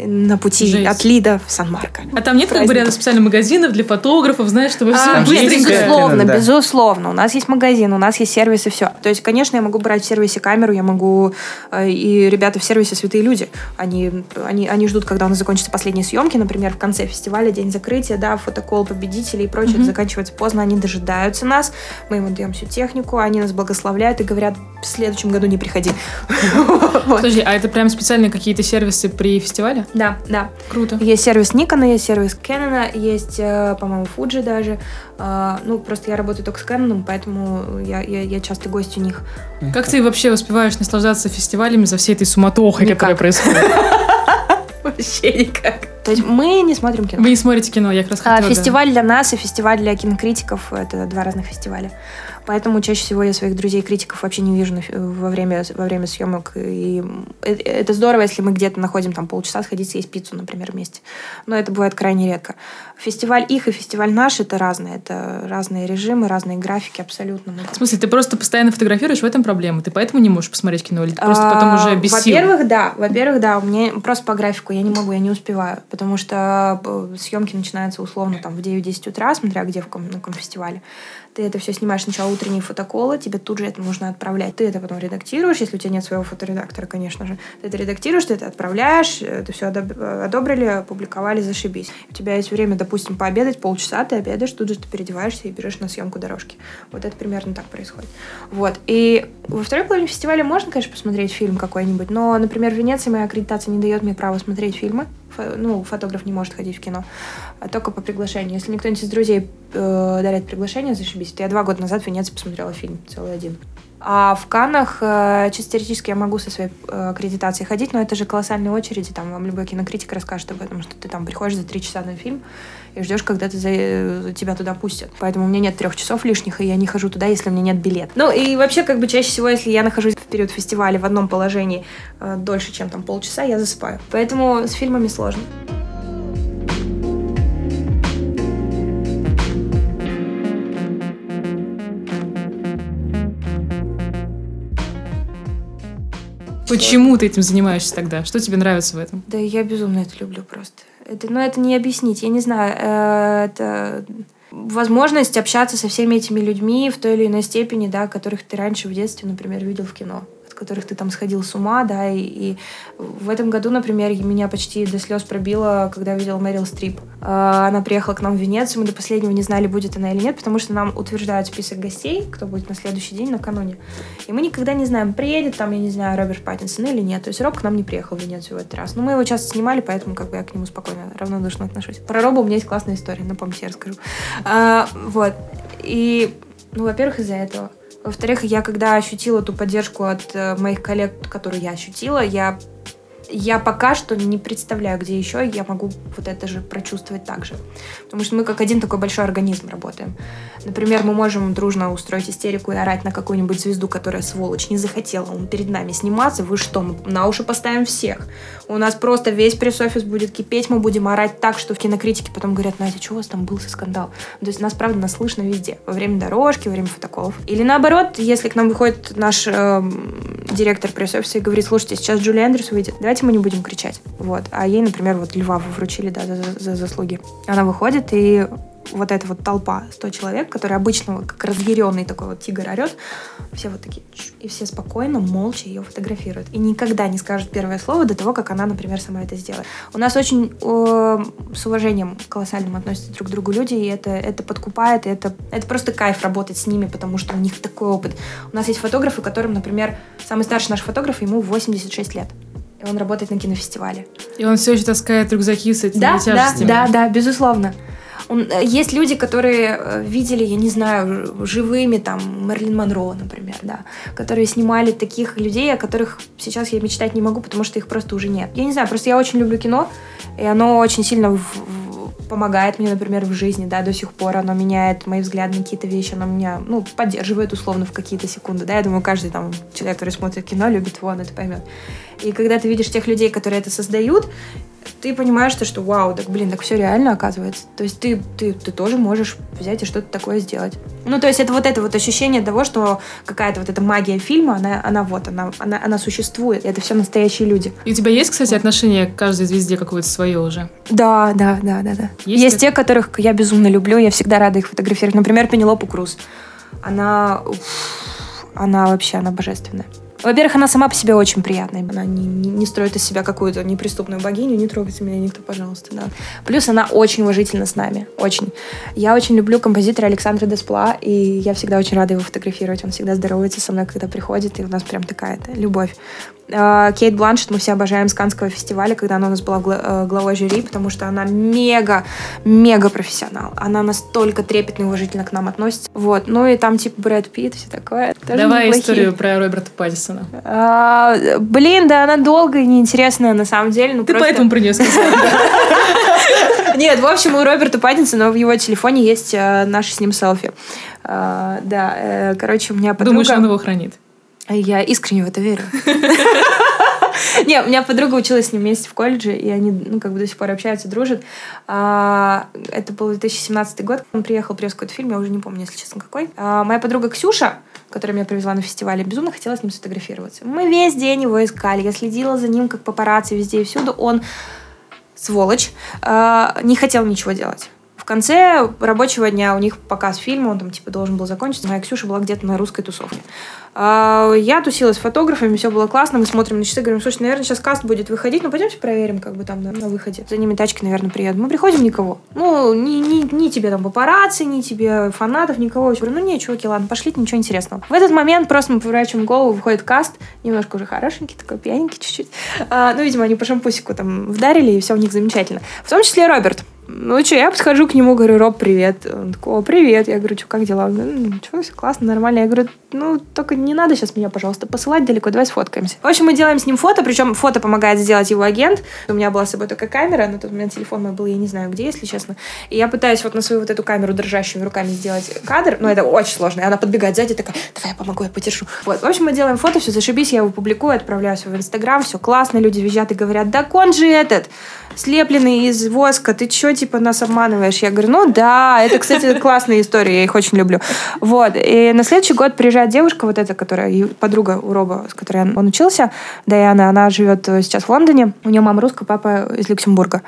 На пути Жесть. от Лида в Сан-Марко. А там нет как бы Праздник. рядом специальных магазинов для фотографов, знаешь, чтобы все А, Там нет, есть быстренько... безусловно, да. безусловно. У нас есть магазин, у нас есть сервис и все. То есть, конечно, я могу брать в сервисе камеру, я могу... э, И ребята в сервисе святые люди. Они, они, они ждут, когда у нас закончатся последние съемки, например, в конце фестиваля, день закрытия, да, фотокол победителей и прочее. Это заканчивается поздно, они дожидаются нас, мы им отдаем всю технику, они нас благословляют и говорят, в следующем году не приходи. Подожди, а это прям специальные какие-то сервисы при фестивале? Да, да. Круто. Есть сервис Никона, есть сервис Canon, есть, э, по-моему, Fuji даже. А, Ну, просто я работаю только с Canon, поэтому я, я, я часто гость у них. Как ты вообще успеваешь наслаждаться фестивалями за всей этой суматохой, Никак. которая происходит? Вообще никак. То есть мы не смотрим кино. Вы не смотрите кино, я как раз А, хотела... да. фестиваль для нас и фестиваль для кинокритиков — это два разных фестиваля. Поэтому чаще всего я своих друзей-критиков вообще не вижу во время, во время съемок. И э- это здорово, если мы где-то находим там полчаса сходить съесть пиццу, например, вместе. Но это бывает крайне редко. Фестиваль их и фестиваль наш — это разные. Это разные режимы, разные графики абсолютно. В смысле, ты просто постоянно фотографируешь, в этом проблема. Ты поэтому не можешь посмотреть кино, или ты просто А, потом уже без? Во-первых, да. Во-первых, да. У меня просто по графику я не могу, я не успеваю. Потому что э, съемки начинаются условно там в 9-10 утра, смотря где в каком, на каком фестивале. Ты это все снимаешь сначала утренние фотоколы, тебе тут же это нужно отправлять. Ты это потом редактируешь, если у тебя нет своего фоторедактора, конечно же. Ты это редактируешь, ты это отправляешь, э, это все одобрили, опубликовали, зашибись. У тебя есть время, допустим, пообедать полчаса, ты обедаешь, тут же ты переодеваешься и бежишь на съемку дорожки. Вот это примерно так происходит. Вот. И во второй половине фестиваля можно, конечно, посмотреть фильм какой-нибудь, но, например, в Венеции моя аккредитация не дает мне права смотреть фильмы. Фо- Ну, фотограф не может ходить в кино, а только по приглашению. Если мне кто-нибудь из друзей э, дарит приглашение, зашибись. Я два года назад в Венеции посмотрела фильм целый один. А в Каннах э, чисто теоретически я могу со своей э, аккредитацией ходить, но это же колоссальные очереди, там вам любой кинокритик расскажет об этом, что ты там приходишь за три часа на фильм и ждешь, когда ты за, э, тебя туда пустят. Поэтому у меня нет трех часов лишних, и я не хожу туда, если у меня нет билета. Ну и вообще, как бы чаще всего, если я нахожусь в период фестиваля в одном положении э, дольше, чем там полчаса, я засыпаю. Поэтому с фильмами сложно. Почему ты этим занимаешься тогда? Что тебе нравится в этом? Да я безумно это люблю просто. Это, ну, это не объяснить. Я не знаю. э, Это возможность общаться со всеми этими людьми в той или иной степени, да, которых ты раньше в детстве, например, видел в кино которых ты там сходил с ума, да, и, и в этом году, например, меня почти до слез пробило, когда видела Мэрил Стрип. А, Она приехала к нам в Венецию, мы до последнего не знали, будет она или нет, потому что нам утверждают список гостей, кто будет на следующий день накануне. И мы никогда не знаем, приедет там, я не знаю, Роберт Паттинсон или нет. То есть Роб к нам не приехал в Венецию в этот раз. Но мы его часто снимали, поэтому как бы я к нему спокойно, равнодушно отношусь. Про Роба у меня есть классная история, напомните, я расскажу. А, вот. И, ну, во-первых, из-за этого. Во-вторых, я когда ощутила ту поддержку от э, моих коллег, которую я ощутила, я я пока что не представляю, где еще я могу вот это же прочувствовать так же. Потому что мы как один такой большой организм работаем. Например, мы можем дружно устроить истерику и орать на какую-нибудь звезду, которая сволочь не захотела он перед нами сниматься. Вы что, мы на уши поставим всех. У нас просто весь пресс-офис будет кипеть, мы будем орать так, что в кинокритике потом говорят, Настя, что у вас там был за скандал? То есть нас, правда, нас слышно везде. Во время дорожки, во время фотоколов. Или наоборот, если к нам выходит наш э, директор пресс-офиса и говорит, слушайте, сейчас Джули Эндрюс выйдет, давайте мы не будем кричать. Вот. А ей, например, вот льва вручили, да, за, за заслуги. Она выходит, и вот эта вот толпа, 100 человек, который обычно вот как разъяренный такой вот тигр орет, все вот такие, и все спокойно, молча ее фотографируют. И никогда не скажут первое слово до того, как она, например, сама это сделает. У нас очень э, с уважением колоссальным относятся друг к другу люди, и это, это подкупает, и это, это просто кайф работать с ними, потому что у них такой опыт. У нас есть фотографы, которым, например, самый старший наш фотограф, ему 86 лет. И он работает на кинофестивале. И он все еще таскает рюкзаки с этими да, тяжестями. Да, да, да, безусловно. Э, есть люди, которые э, видели, я не знаю, живыми, там, Мерлин Монро, например, да, которые снимали таких людей, о которых сейчас я мечтать не могу, потому что их просто уже нет. Я не знаю, просто я очень люблю кино, и оно очень сильно в, в, помогает мне, например, в жизни, да, до сих пор. Оно меняет мои взгляды на какие-то вещи, оно меня, ну, поддерживает условно в какие-то секунды, да. Я думаю, каждый там человек, который смотрит кино, любит его, он это поймет. И когда ты видишь тех людей, которые это создают, ты понимаешь, что, что вау, так, блин, так все реально оказывается. То есть ты, ты, ты тоже можешь взять и что-то такое сделать. Ну, то есть это вот это вот ощущение того, что какая-то вот эта магия фильма, она, она вот, она, она, она существует. И это все настоящие люди. И у тебя есть, кстати, отношение к каждой звезде какое-то свое уже? Да, да, да, да, да. Есть, есть те, которых я безумно люблю, я всегда рада их фотографировать. Например, Пенелопу Круз. Она, уф, она вообще, она божественная. Во-первых, она сама по себе очень приятная. Она не, не, не строит из себя какую-то неприступную богиню. Не трогайте меня никто, пожалуйста. Да. Плюс она очень уважительна с нами. Очень. Я очень люблю композитора Александра Деспла, и я всегда очень рада его фотографировать. Он всегда здоровается со мной, когда приходит, и у нас прям такая любовь. А, Кейт Бланшет мы все обожаем с Канского фестиваля, когда она у нас была э, главой жюри, потому что она мега, мега профессионал. Она настолько трепетно и уважительно к нам относится. Вот. Ну и там типа Брэд Питт, все такое. Тоже Давай неплохие. историю про Роберта Паттисона. А, блин, да она долгая и неинтересная на самом деле. Ну, Ты просто... поэтому принес Нет, в общем, у Роберта Паттинсона в его телефоне есть э, наши с ним селфи. А, да, э, короче, у меня подруга... Думаешь, он его хранит? Я искренне в это верю. Не, у меня подруга училась с ним вместе в колледже, и они, ну, как бы до сих пор общаются, дружат. А, это был 2017 год. Он приехал, привез какой-то фильм, я уже не помню, если честно, какой. А, моя подруга Ксюша, которая меня привезла на фестивале, безумно хотела с ним сфотографироваться. Мы весь день его искали. Я следила за ним, как папарацци везде и всюду. Он сволочь, а, не хотел ничего делать конце рабочего дня у них показ фильма, он там типа должен был закончиться. Моя Ксюша была где-то на русской тусовке. А, я тусила с фотографами, все было классно. Мы смотрим на часы, говорим, слушай, наверное, сейчас каст будет выходить, ну пойдемте проверим, как бы там да, на выходе. За ними тачки, наверное, приедут. Мы приходим, никого. Ну, ни, ни, ни тебе там папарацци, ни тебе фанатов, никого. Я говорю, ну не, чуваки, ладно, пошлите, ничего интересного. В этот момент просто мы поворачиваем голову, выходит каст, немножко уже хорошенький, такой пьяненький чуть-чуть. А, ну, видимо, они по шампусику там вдарили, и все у них замечательно. В том числе Роберт. Ну что, я подхожу к нему, говорю, Роб, привет. Он такой, о, привет. Я говорю, что, как дела? Ну, что, все классно, нормально. Я говорю, ну, только не надо сейчас меня, пожалуйста, посылать далеко, давай сфоткаемся. В общем, мы делаем с ним фото, причем фото помогает сделать его агент. У меня была с собой только камера, на тот момент телефон мой был, я не знаю где, если честно. И я пытаюсь вот на свою вот эту камеру дрожащими руками сделать кадр, но это очень сложно. И она подбегает сзади, такая, давай я помогу, я подержу. Вот, в общем, мы делаем фото, все, зашибись, я его публикую, отправляю в Инстаграм, все классно, люди визжат и говорят, да он же этот, слепленный из воска, ты что, типа, нас обманываешь? Я говорю, ну да, это, кстати, классная история, я их очень люблю. Вот, и на следующий год приезжает девушка, вот эта, которая, подруга у Роба, с которой он учился, Даяна, она живет сейчас в Лондоне, у нее мама русская, папа из Люксембурга.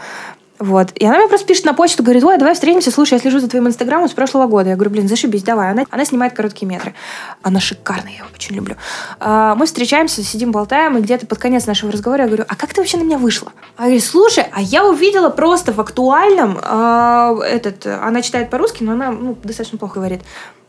Вот. И она мне просто пишет на почту, говорит, ой, давай встретимся, слушай, я слежу за твоим инстаграмом с прошлого года. Я говорю, блин, зашибись, давай. Она, она снимает короткие метры. Она шикарная, я ее очень люблю. А, мы встречаемся, сидим, болтаем, и где-то под конец нашего разговора я говорю, а как ты вообще на меня вышла? А говорит, слушай, а я увидела просто в актуальном, а, этот, она читает по-русски, но она ну, достаточно плохо говорит.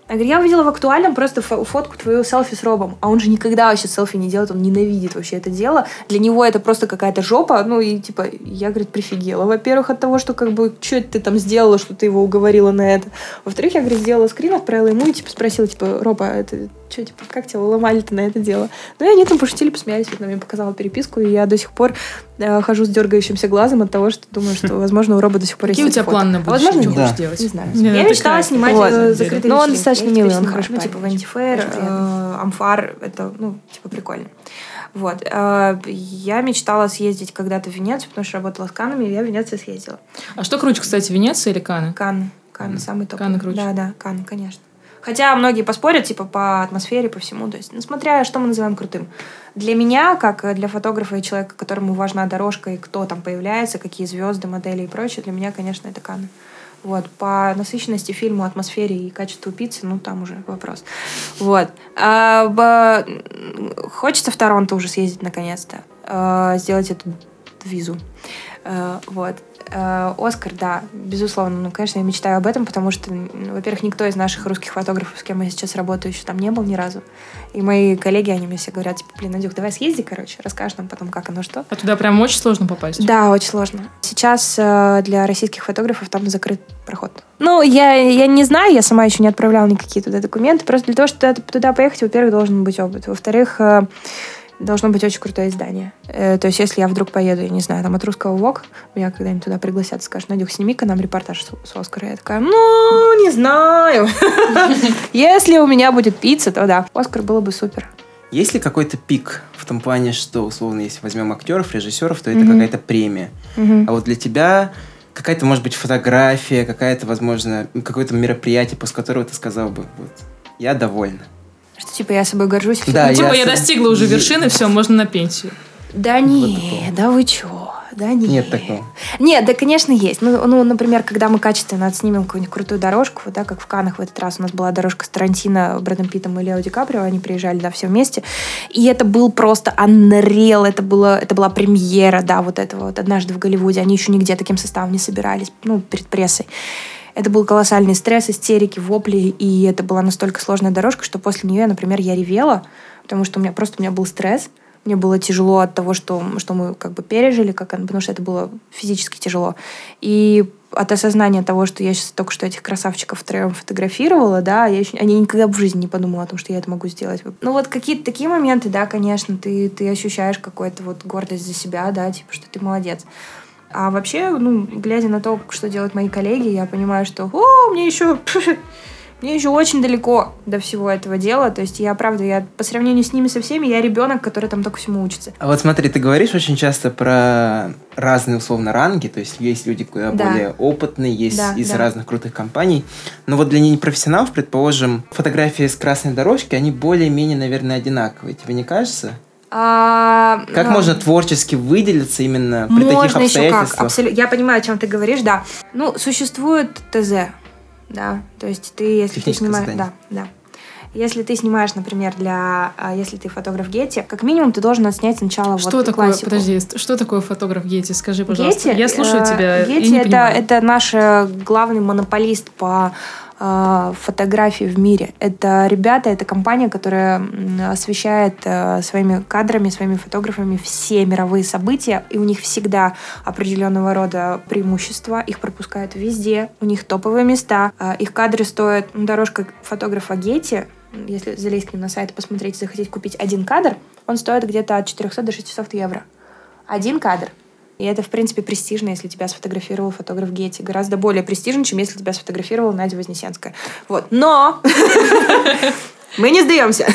Я говорю, я увидела в актуальном просто фотку твою селфи с Робом. А он же никогда вообще селфи не делает, он ненавидит вообще это дело. Для него это просто какая-то жопа. Ну и типа, я, говорит, прифигела. Во-первых, от того, что как бы, что ты там сделала, что ты его уговорила на это. Во-вторых, я, говорит, сделала скрин, отправила ему и типа спросила, типа, Роба, это что, типа, как тебя уломали-то на это дело? Ну, и они там пошутили, посмеялись, вот она мне показала переписку, и я до сих пор э, хожу с дергающимся глазом от того, что думаю, что, возможно, у Роба до сих пор Какие у есть тебя фото. планы на А возможно, Что будешь делать? Не знаю. Мне я это мечтала снимать Вот. э, закрытые Ну, вечеринки. он достаточно Я милый, он хороший Ну, типа, приятно. э, Амфар, это, ну, типа, прикольно. Вот. э, Я мечтала съездить когда-то в Венецию, потому что работала с Канами, и я в Венецию съездила. А что круче, кстати, Венеция или Каны? Канны. Канны самый топ. Канны круче. Да, да, Канны, конечно. Хотя многие поспорят, типа, по атмосфере, по всему. То есть, ну, смотря, что мы называем крутым. Для меня, как для фотографа и человека, которому важна дорожка, и кто там появляется, какие звезды, модели и прочее, для меня, конечно, это Канны. Вот. По насыщенности фильму, атмосфере и качеству пиццы, ну, там уже вопрос. Вот. А, б- Хочется в Торонто уже съездить наконец-то. А, Сделать эту визу. А, Вот. А, Оскар, да, безусловно. Ну, конечно, я мечтаю об этом, потому что, м, во-первых, никто из наших русских фотографов, с кем я сейчас работаю, еще там не был ни разу. И мои коллеги, они мне все говорят, типа, блин, Надюх, давай съезди, короче, расскажешь нам потом, как оно, что. А туда прям очень сложно попасть. Да, очень сложно. Сейчас э, для российских фотографов там закрыт проход. Ну, я, я не знаю, я сама еще не отправляла никакие туда документы. Просто для того, чтобы туда, туда поехать, во-первых, должен быть опыт. Во-вторых, э, должно быть очень крутое издание. Э, то есть, если я вдруг поеду, я не знаю, там от русского ВОК, меня когда-нибудь туда пригласят, скажут, Надюх, сними-ка нам репортаж с, с Оскара. Я такая, ну, не знаю. Если у меня будет пицца, то да. Оскар было бы супер. Есть ли какой-то пик в том плане, что, условно, если возьмем актеров, режиссеров, то это какая-то премия. А вот для тебя какая-то, может быть, фотография, какая-то, возможно, какое-то мероприятие, после которого ты сказал бы, вот, я довольна. Что, типа, я собой горжусь. Да, Ну, типа, я я достигла уже вершины, все, можно на пенсию. Да не, да вы чё? Да не. Нет такого. Нет, да, конечно, есть. Ну, ну, например, когда мы качественно отснимем какую-нибудь крутую дорожку, вот, да, как в Канах в этот раз у нас была дорожка с Тарантино, Брэдом Питтом и Лео Ди Каприо, они приезжали, да, все вместе. И это был просто unreal, это, было, это была премьера, да, вот этого вот однажды в Голливуде. Они еще нигде таким составом не собирались, ну, перед прессой. Это был колоссальный стресс, истерики, вопли, и это была настолько сложная дорожка, что после нее, например, я ревела, потому что у меня просто у меня был стресс, мне было тяжело от того, что, что мы как бы пережили, как, потому что это было физически тяжело. И от осознания того, что я сейчас только что этих красавчиков втроем фотографировала, да, я еще, они никогда в жизни не подумала о том, что я это могу сделать. Ну вот какие-то такие моменты, да, конечно, ты, ты ощущаешь какую-то вот гордость за себя, да, типа, что ты молодец. А вообще, ну, глядя на то, что делают мои коллеги, я понимаю, что о, мне еще мне еще очень далеко до всего этого дела. То есть я, правда, я по сравнению с ними со всеми, я ребенок, который там только всему учится. А вот смотри, ты говоришь очень часто про разные условно ранги, то есть есть люди куда Да. более опытные, есть Да, из да. разных крутых компаний. Но вот для непрофессионалов, предположим, фотографии с красной дорожки, они более-менее, наверное, одинаковые. Тебе не кажется? А, Как ну, можно творчески выделиться именно при таких Можно еще как. обстоятельствах? Абсолютно. Я понимаю, о чем ты говоришь, да. Ну, существует ТЗ, да. То есть ты, если ты снимаешь... задание. Да, да. Если ты снимаешь, например, для... а, Если ты фотограф Гетти, как минимум ты должен отснять сначала Что вот такое, классику. подожди, что такое фотограф Гетти? Скажи, пожалуйста. Гетти, Я слушаю э, тебя Гетти это, понимаю. это наш э, главный монополист по э, фотографии в мире. Это ребята, это компания, которая освещает э, своими кадрами, своими фотографами все мировые события, и у них всегда определенного рода преимущества. Их пропускают везде, у них топовые места, э, их кадры стоят, ну, дорожка фотографа Гетти, если залезть к ним на сайт и посмотреть, захотеть купить один кадр, он стоит где-то от 400 до 600 евро. Один кадр. И это, в принципе, престижно, если тебя сфотографировал фотограф Гетти. Гораздо более престижно, чем если тебя сфотографировала Надя Вознесенская. Вот. Но мы не сдаемся.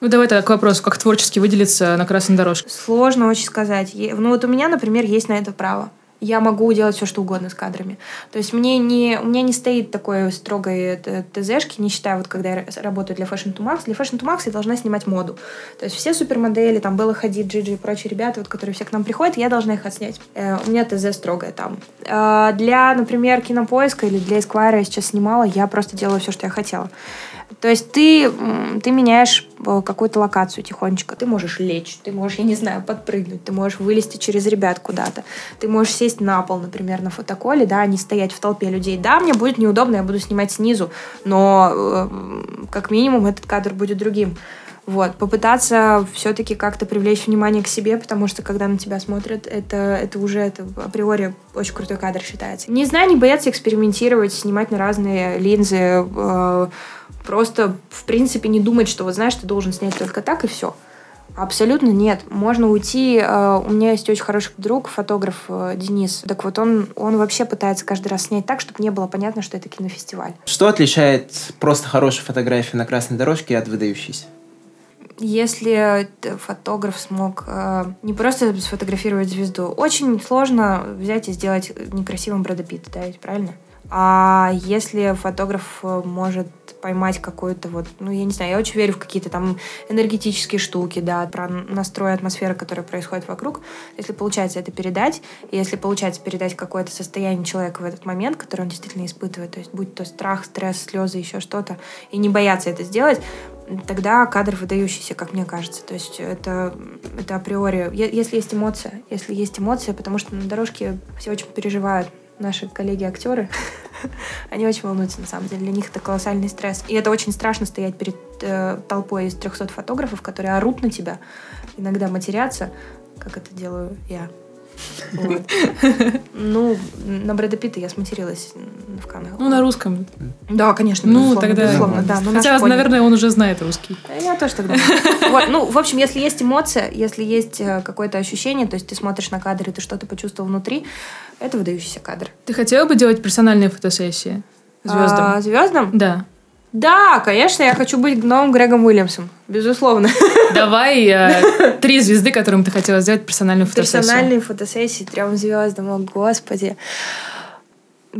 Ну, давай тогда к вопросу, как творчески выделиться на красной дорожке. Сложно очень сказать. Ну вот у меня, например, есть на это право. Я могу делать все, что угодно с кадрами. То есть мне не, у меня не стоит такой строгой т- ТЗшки, не считая, вот когда я работаю для Fashion to Max. Для Fashion to Max я должна снимать моду. То есть все супермодели, там Белла Хадид, Джиджи и прочие ребята, вот, которые все к нам приходят, я должна их отснять. Э, у меня ТЗ строгое там. Э, для, например, кинопоиска или для Esquire я сейчас снимала, я просто делала все, что я хотела. То есть ты, ты меняешь э, какую-то локацию тихонечко. Ты можешь лечь, ты можешь, я не знаю, подпрыгнуть, ты можешь вылезти через ребят куда-то. Ты можешь сесть на пол, например, на фотоколе, да, а не стоять в толпе людей. Да, мне будет неудобно, я буду снимать снизу, но э, как минимум этот кадр будет другим. Вот, попытаться все-таки как-то привлечь внимание к себе, потому что когда на тебя смотрят, это, это уже это априори очень крутой кадр считается. Не знаю, не бояться экспериментировать, снимать на разные линзы, э, просто, в принципе, не думать, что вот знаешь, ты должен снять только так и все. Абсолютно нет. Можно уйти. Э, у меня есть очень хороший друг, фотограф э, Денис. Так вот, он, он вообще пытается каждый раз снять так, чтобы не было понятно, что это кинофестиваль. Что отличает просто хорошую фотографию на красной дорожке от выдающейся? Если фотограф смог э, не просто сфотографировать звезду, очень сложно взять и сделать некрасивым Брэда Питта, да, ведь правильно? А если фотограф э, может поймать какую-то вот, ну, я не знаю, я очень верю в какие-то там энергетические штуки, да, про настрой атмосферы, которая происходит вокруг. Если получается это передать, если получается передать какое-то состояние человека в этот момент, который он действительно испытывает, то есть будь то страх, стресс, слезы, еще что-то, и не бояться это сделать, тогда кадр выдающийся, как мне кажется. То есть это, это априори. Если есть эмоция, если есть эмоция, потому что на дорожке все очень переживают, наши коллеги-актеры, они очень волнуются, на самом деле. Для них это колоссальный стресс. И это очень страшно стоять перед э, толпой из 300 фотографов, которые орут на тебя, иногда матерятся, как это делаю я. Вот. Ну, на Брэда Питта я сматерилась в Каннах. Ну, на русском. Да, конечно. Ну, тогда... Безусловно, да. Хотя, наверное, он уже знает русский. Я тоже тогда. Вот, ну, в общем, если есть эмоция, если есть э, какое-то ощущение, то есть ты смотришь на кадр, и ты что-то почувствовал внутри, это выдающийся кадр. Ты хотела бы делать персональные фотосессии? Звездам? А, звездам? Да. Да, конечно, я хочу быть новым Грегом Уильямсом. Безусловно. Давай э, три звезды, которым ты хотела сделать персональную фотосессию. Персональные фотосессии трем звездам, о господи.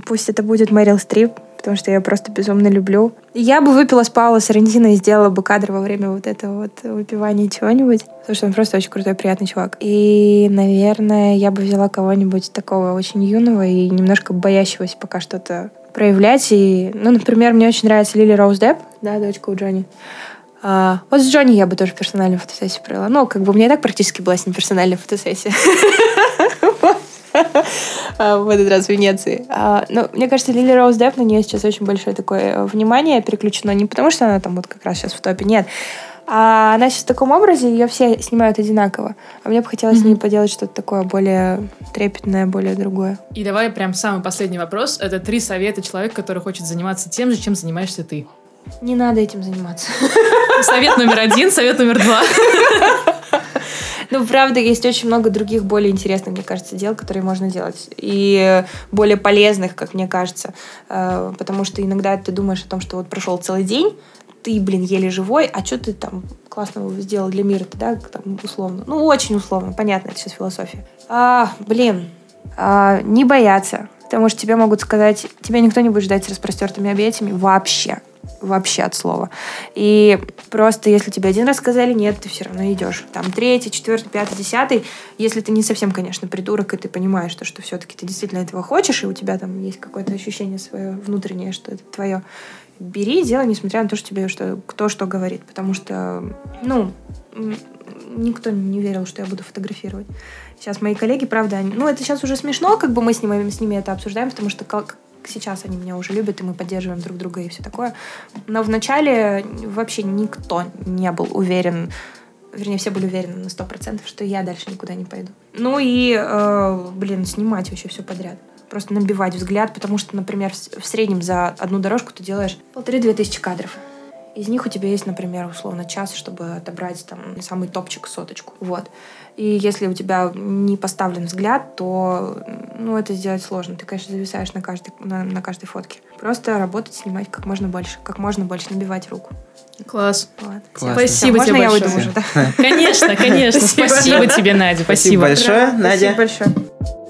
Пусть это будет Мэрил Стрип, потому что я просто безумно люблю. Я бы выпила с Паула Сарантино и сделала бы кадр во время вот этого вот выпивания чего-нибудь, потому что он просто очень крутой, приятный чувак. И, наверное, я бы взяла кого-нибудь такого очень юного и немножко боящегося пока что-то проявлять. И, ну, например, мне очень нравится Лили Роуз Депп, да, дочка у Джонни. А, вот с Джонни я бы тоже персональную фотосессию провела. Ну, как бы у меня и так практически была с ним персональная фотосессия. А, в этот раз в Венеции. А, но мне кажется, Лили Роуз Депп, на нее сейчас очень большое такое внимание переключено. Не потому, что она там вот как раз сейчас в топе, нет. А она сейчас в таком образе, ее все снимают одинаково. А мне бы хотелось mm-hmm. с ней поделать что-то такое более трепетное, более другое. И давай прям самый последний вопрос. Это три совета человека, который хочет заниматься тем же, чем занимаешься ты. Не надо этим заниматься. Совет номер один, совет номер два. Ну, правда, есть очень много других более интересных, мне кажется, дел, которые можно делать. И более полезных, как мне кажется. Э, потому что иногда ты думаешь о том, что вот прошел целый день, ты, блин, еле живой, а что ты там классного сделал для мира-то, да, там, условно. Ну, очень условно, понятно, это сейчас философия. А, блин, а, не бояться, потому что тебе могут сказать, тебя никто не будет ждать с распростертыми объятиями вообще вообще от слова. И просто если тебе один раз сказали нет, ты все равно идешь. Там третий, четвертый, пятый, десятый. Если ты не совсем, конечно, придурок, и ты понимаешь, что, что все-таки ты действительно этого хочешь, и у тебя там есть какое-то ощущение свое внутреннее, что это твое, бери, делай, несмотря на то, что тебе что, кто что говорит. Потому что, ну, никто не верил, что я буду фотографировать. Сейчас мои коллеги, правда, они, ну, это сейчас уже смешно, как бы мы с ними, с ними это обсуждаем, потому что как, сейчас они меня уже любят, и мы поддерживаем друг друга и все такое. Но вначале вообще никто не был уверен, вернее, все были уверены на сто процентов, что я дальше никуда не пойду. Ну и, э, блин, снимать вообще все подряд. Просто набивать взгляд, потому что, например, в среднем за одну дорожку ты делаешь полторы-две тысячи кадров. Из них у тебя есть, например, условно час, чтобы отобрать там самый топчик соточку. Вот. И если у тебя не поставлен взгляд, то ну, это сделать сложно. Ты, конечно, зависаешь на каждой, на, на каждой фотке. Просто работать, снимать как можно больше, как можно больше, набивать руку. Класс. Вот. Спасибо Все, тебе большое. я уйду уже, да? Конечно, конечно. Спасибо тебе, Надя. Спасибо большое, Надя. Спасибо большое.